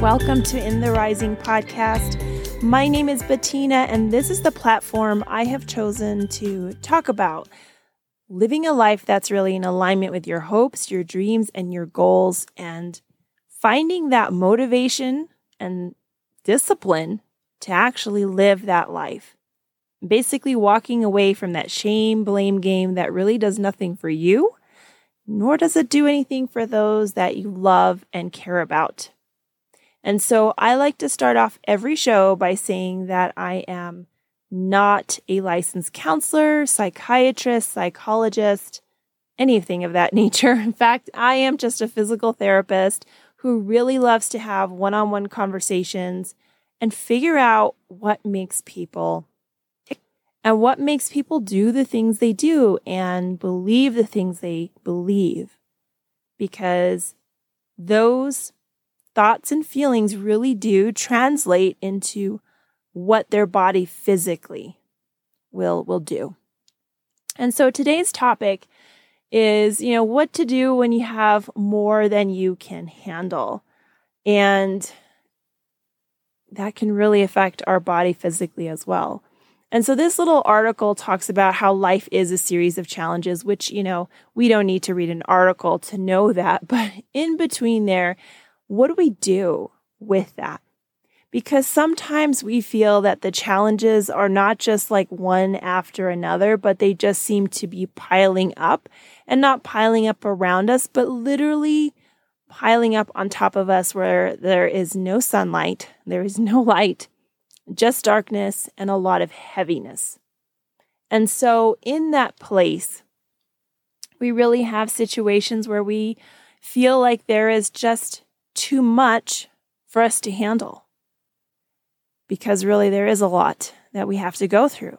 welcome to In the Rising podcast. My name is Bettina, and this is the platform I have chosen to talk about living a life that's really in alignment with your hopes, your dreams, and your goals, and finding that motivation and discipline to actually live that life. Basically, walking away from that shame blame game that really does nothing for you, nor does it do anything for those that you love and care about. And so I like to start off every show by saying that I am not a licensed counselor, psychiatrist, psychologist, anything of that nature. In fact, I am just a physical therapist who really loves to have one on one conversations and figure out what makes people and what makes people do the things they do and believe the things they believe. Because those thoughts and feelings really do translate into what their body physically will will do. And so today's topic is, you know, what to do when you have more than you can handle. And that can really affect our body physically as well. And so this little article talks about how life is a series of challenges, which, you know, we don't need to read an article to know that. But in between there, what do we do with that? Because sometimes we feel that the challenges are not just like one after another, but they just seem to be piling up and not piling up around us, but literally piling up on top of us where there is no sunlight, there is no light, just darkness and a lot of heaviness. And so, in that place, we really have situations where we feel like there is just too much for us to handle. Because really, there is a lot that we have to go through.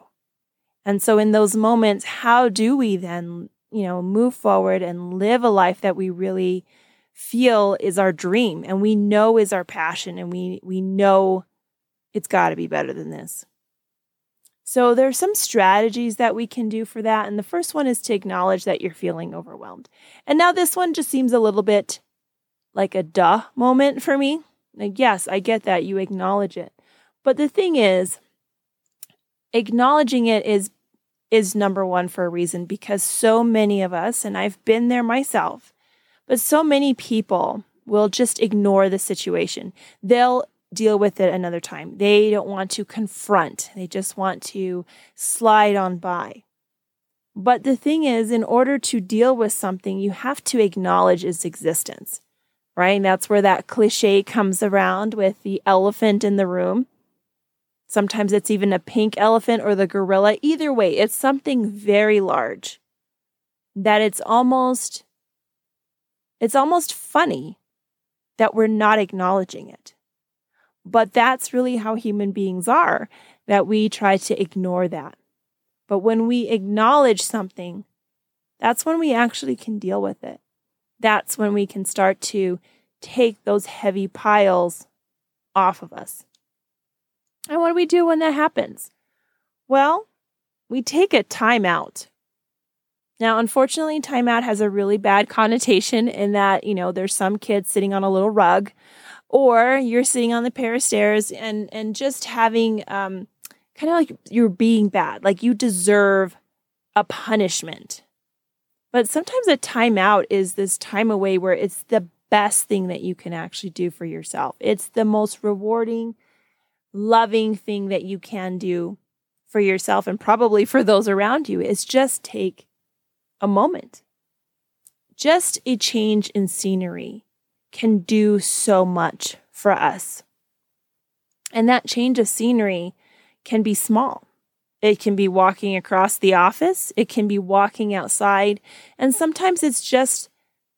And so, in those moments, how do we then, you know, move forward and live a life that we really feel is our dream and we know is our passion and we, we know it's got to be better than this? So, there are some strategies that we can do for that. And the first one is to acknowledge that you're feeling overwhelmed. And now, this one just seems a little bit like a duh moment for me. Like, yes, I get that. You acknowledge it. But the thing is, acknowledging it is is number one for a reason because so many of us, and I've been there myself, but so many people will just ignore the situation. They'll deal with it another time. They don't want to confront, they just want to slide on by. But the thing is, in order to deal with something, you have to acknowledge its existence right? And that's where that cliche comes around with the elephant in the room. Sometimes it's even a pink elephant or the gorilla. Either way, it's something very large that it's almost it's almost funny that we're not acknowledging it. But that's really how human beings are, that we try to ignore that. But when we acknowledge something, that's when we actually can deal with it that's when we can start to take those heavy piles off of us. And what do we do when that happens? Well, we take a timeout. Now, unfortunately, timeout has a really bad connotation in that, you know, there's some kids sitting on a little rug, or you're sitting on the pair of stairs and and just having um, kind of like you're being bad, like you deserve a punishment. But sometimes a timeout is this time away where it's the best thing that you can actually do for yourself. It's the most rewarding, loving thing that you can do for yourself and probably for those around you is just take a moment. Just a change in scenery can do so much for us. And that change of scenery can be small. It can be walking across the office, it can be walking outside, and sometimes it's just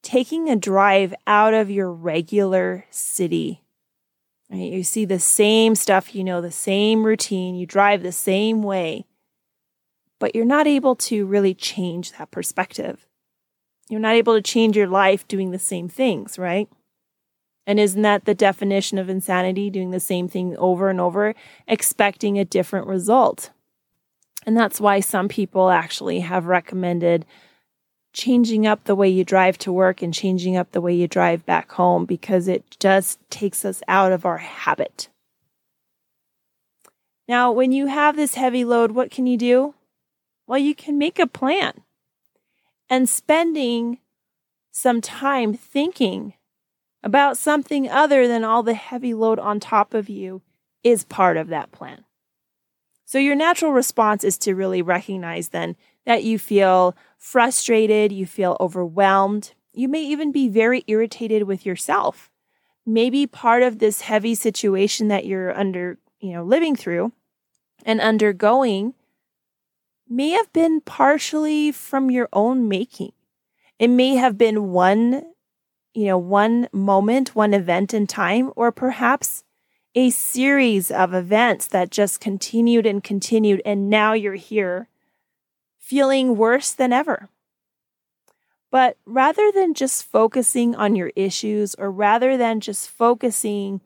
taking a drive out of your regular city. Right? You see the same stuff, you know, the same routine, you drive the same way, but you're not able to really change that perspective. You're not able to change your life doing the same things, right? And isn't that the definition of insanity? Doing the same thing over and over, expecting a different result. And that's why some people actually have recommended changing up the way you drive to work and changing up the way you drive back home because it just takes us out of our habit. Now, when you have this heavy load, what can you do? Well, you can make a plan. And spending some time thinking about something other than all the heavy load on top of you is part of that plan. So, your natural response is to really recognize then that you feel frustrated, you feel overwhelmed, you may even be very irritated with yourself. Maybe part of this heavy situation that you're under, you know, living through and undergoing may have been partially from your own making. It may have been one, you know, one moment, one event in time, or perhaps a series of events that just continued and continued. And now you're here feeling worse than ever. But rather than just focusing on your issues or rather than just focusing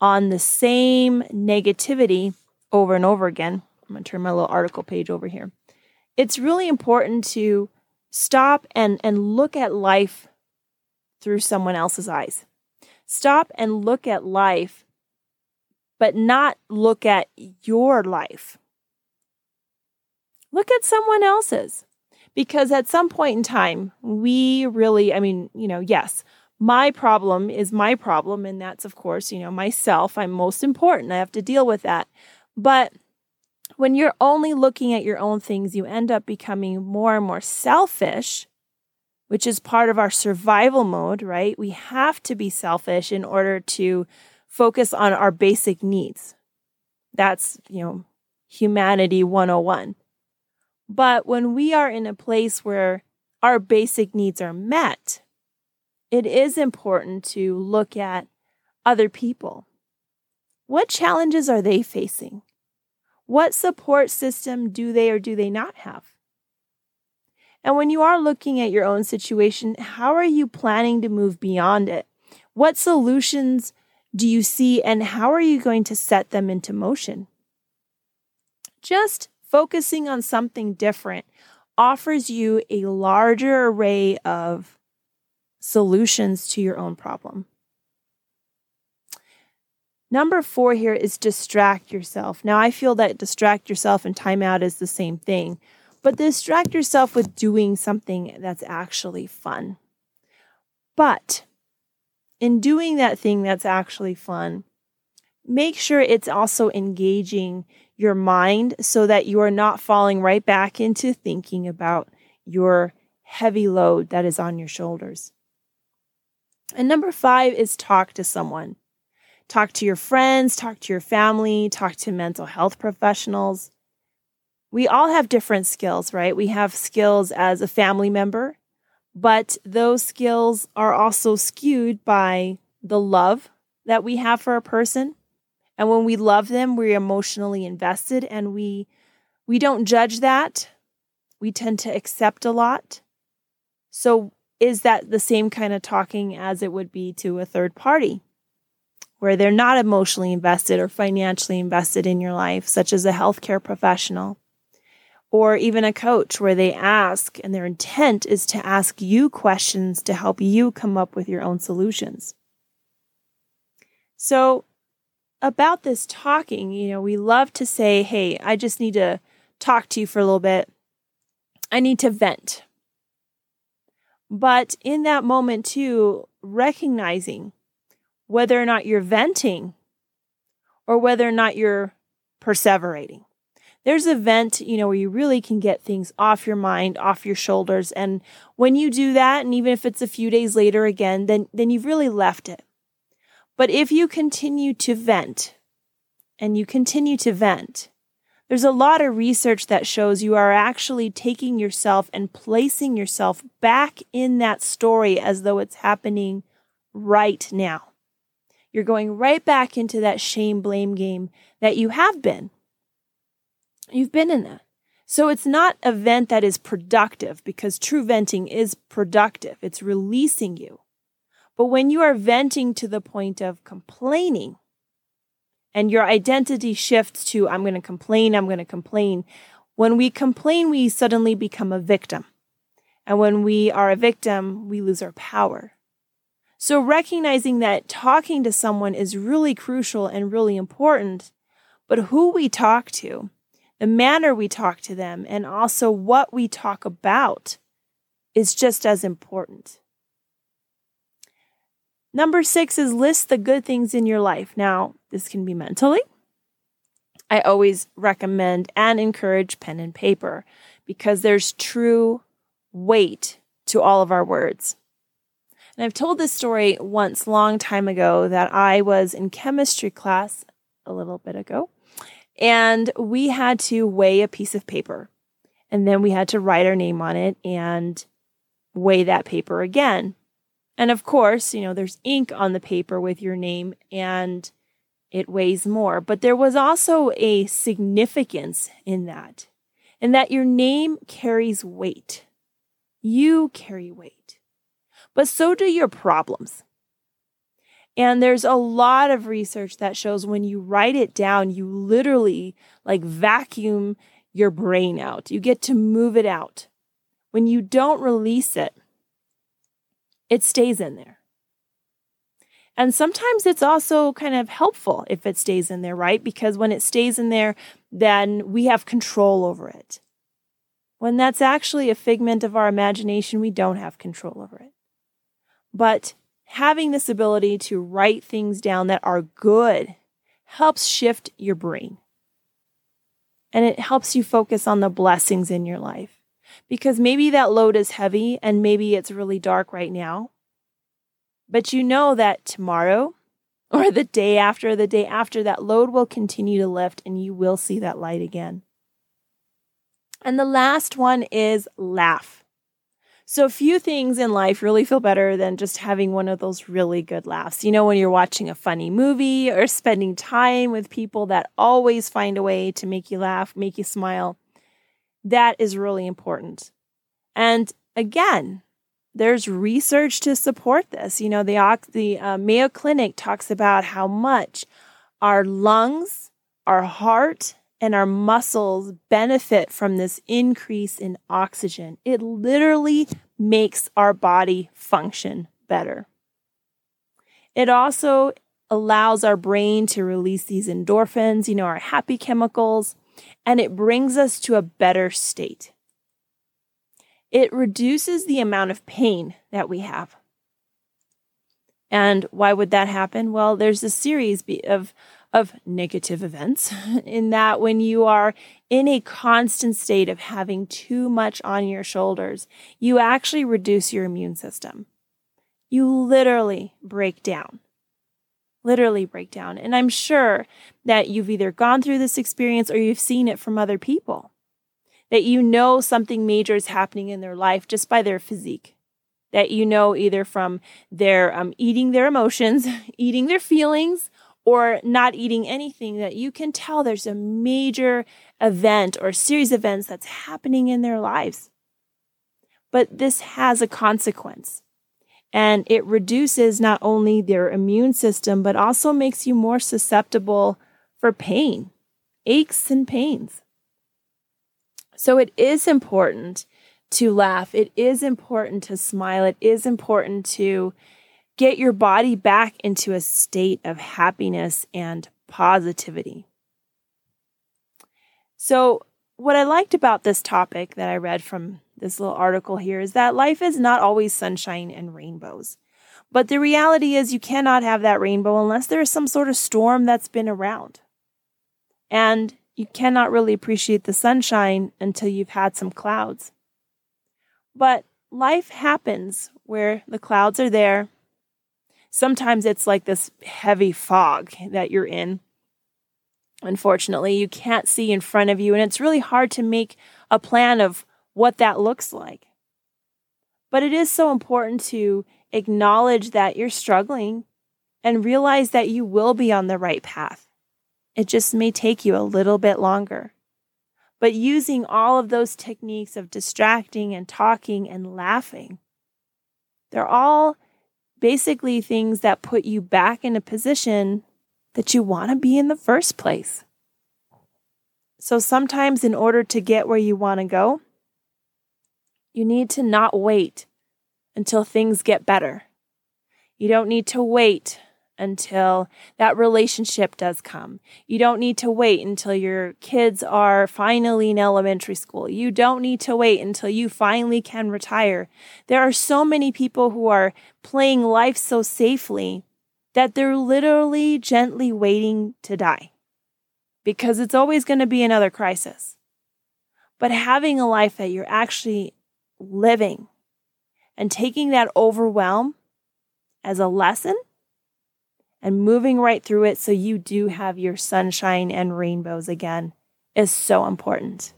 on the same negativity over and over again, I'm going to turn my little article page over here. It's really important to stop and, and look at life through someone else's eyes. Stop and look at life, but not look at your life. Look at someone else's. Because at some point in time, we really, I mean, you know, yes, my problem is my problem. And that's, of course, you know, myself. I'm most important. I have to deal with that. But when you're only looking at your own things, you end up becoming more and more selfish, which is part of our survival mode, right? We have to be selfish in order to focus on our basic needs. That's, you know, humanity 101. But when we are in a place where our basic needs are met, it is important to look at other people. What challenges are they facing? What support system do they or do they not have? And when you are looking at your own situation, how are you planning to move beyond it? What solutions do you see and how are you going to set them into motion? Just focusing on something different offers you a larger array of solutions to your own problem. Number four here is distract yourself. Now, I feel that distract yourself and timeout is the same thing, but distract yourself with doing something that's actually fun. But in doing that thing that's actually fun, make sure it's also engaging your mind so that you are not falling right back into thinking about your heavy load that is on your shoulders. And number five is talk to someone. Talk to your friends, talk to your family, talk to mental health professionals. We all have different skills, right? We have skills as a family member, but those skills are also skewed by the love that we have for a person. And when we love them, we're emotionally invested and we we don't judge that. We tend to accept a lot. So is that the same kind of talking as it would be to a third party? where they're not emotionally invested or financially invested in your life, such as a healthcare professional, or even a coach where they ask and their intent is to ask you questions to help you come up with your own solutions. So, about this talking, you know, we love to say, hey, I just need to talk to you for a little bit. I need to vent. But in that moment, too, recognizing whether or not you're venting or whether or not you're perseverating. There's a vent, you know, where you really can get things off your mind, off your shoulders. And when you do that, and even if it's a few days later again, then, then you've really left it. But if you continue to vent and you continue to vent, there's a lot of research that shows you are actually taking yourself and placing yourself back in that story as though it's happening right now. You're going right back into that shame blame game that you have been. You've been in that. So it's not a vent that is productive because true venting is productive. It's releasing you. But when you are venting to the point of complaining and your identity shifts to, I'm going to complain, I'm going to complain. When we complain, we suddenly become a victim. And when we are a victim, we lose our power. So, recognizing that talking to someone is really crucial and really important, but who we talk to, the manner we talk to them, and also what we talk about is just as important. Number six is list the good things in your life. Now, this can be mentally. I always recommend and encourage pen and paper because there's true weight to all of our words. And I've told this story once, long time ago, that I was in chemistry class a little bit ago, and we had to weigh a piece of paper. And then we had to write our name on it and weigh that paper again. And of course, you know, there's ink on the paper with your name and it weighs more. But there was also a significance in that, in that your name carries weight. You carry weight, but so do your problems. And there's a lot of research that shows when you write it down, you literally like vacuum your brain out. You get to move it out. When you don't release it, it stays in there. And sometimes it's also kind of helpful if it stays in there, right? Because when it stays in there, then we have control over it. When that's actually a figment of our imagination, we don't have control over it. But having this ability to write things down that are good helps shift your brain. And it helps you focus on the blessings in your life. Because maybe that load is heavy and maybe it's really dark right now. But you know that tomorrow or the day after, the day after, that load will continue to lift and you will see that light again. And the last one is laugh. So, few things in life really feel better than just having one of those really good laughs. You know, when you're watching a funny movie or spending time with people that always find a way to make you laugh, make you smile, that is really important. And again, there's research to support this. You know, the, the uh, Mayo Clinic talks about how much our lungs, our heart, and our muscles benefit from this increase in oxygen. It literally makes our body function better. It also allows our brain to release these endorphins, you know, our happy chemicals, and it brings us to a better state it reduces the amount of pain that we have. And why would that happen? Well, there's a series of of negative events in that when you are in a constant state of having too much on your shoulders, you actually reduce your immune system. You literally break down. Literally break down. And I'm sure that you've either gone through this experience or you've seen it from other people that you know something major is happening in their life just by their physique. That you know either from their um, eating their emotions, eating their feelings, or not eating anything, that you can tell there's a major event or series of events that's happening in their lives. But this has a consequence. And it reduces not only their immune system, but also makes you more susceptible for pain, aches, and pains. So it is important to laugh. It is important to smile. It is important to get your body back into a state of happiness and positivity. So, what I liked about this topic that I read from this little article here is that life is not always sunshine and rainbows. But the reality is, you cannot have that rainbow unless there is some sort of storm that's been around. And you cannot really appreciate the sunshine until you've had some clouds. But life happens where the clouds are there. Sometimes it's like this heavy fog that you're in. Unfortunately, you can't see in front of you, and it's really hard to make a plan of what that looks like. But it is so important to acknowledge that you're struggling and realize that you will be on the right path. It just may take you a little bit longer. But using all of those techniques of distracting and talking and laughing, they're all basically things that put you back in a position that you want to be in the first place. So sometimes, in order to get where you want to go, You need to not wait until things get better. You don't need to wait until that relationship does come. You don't need to wait until your kids are finally in elementary school. You don't need to wait until you finally can retire. There are so many people who are playing life so safely that they're literally gently waiting to die because it's always going to be another crisis. But having a life that you're actually living and taking that overwhelm as a lesson and moving right through it so you do have your sunshine and rainbows again is so important.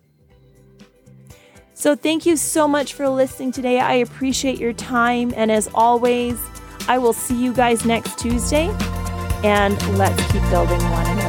So, thank you so much for listening today. I appreciate your time. And as always, I will see you guys next Tuesday. And let's keep building one another.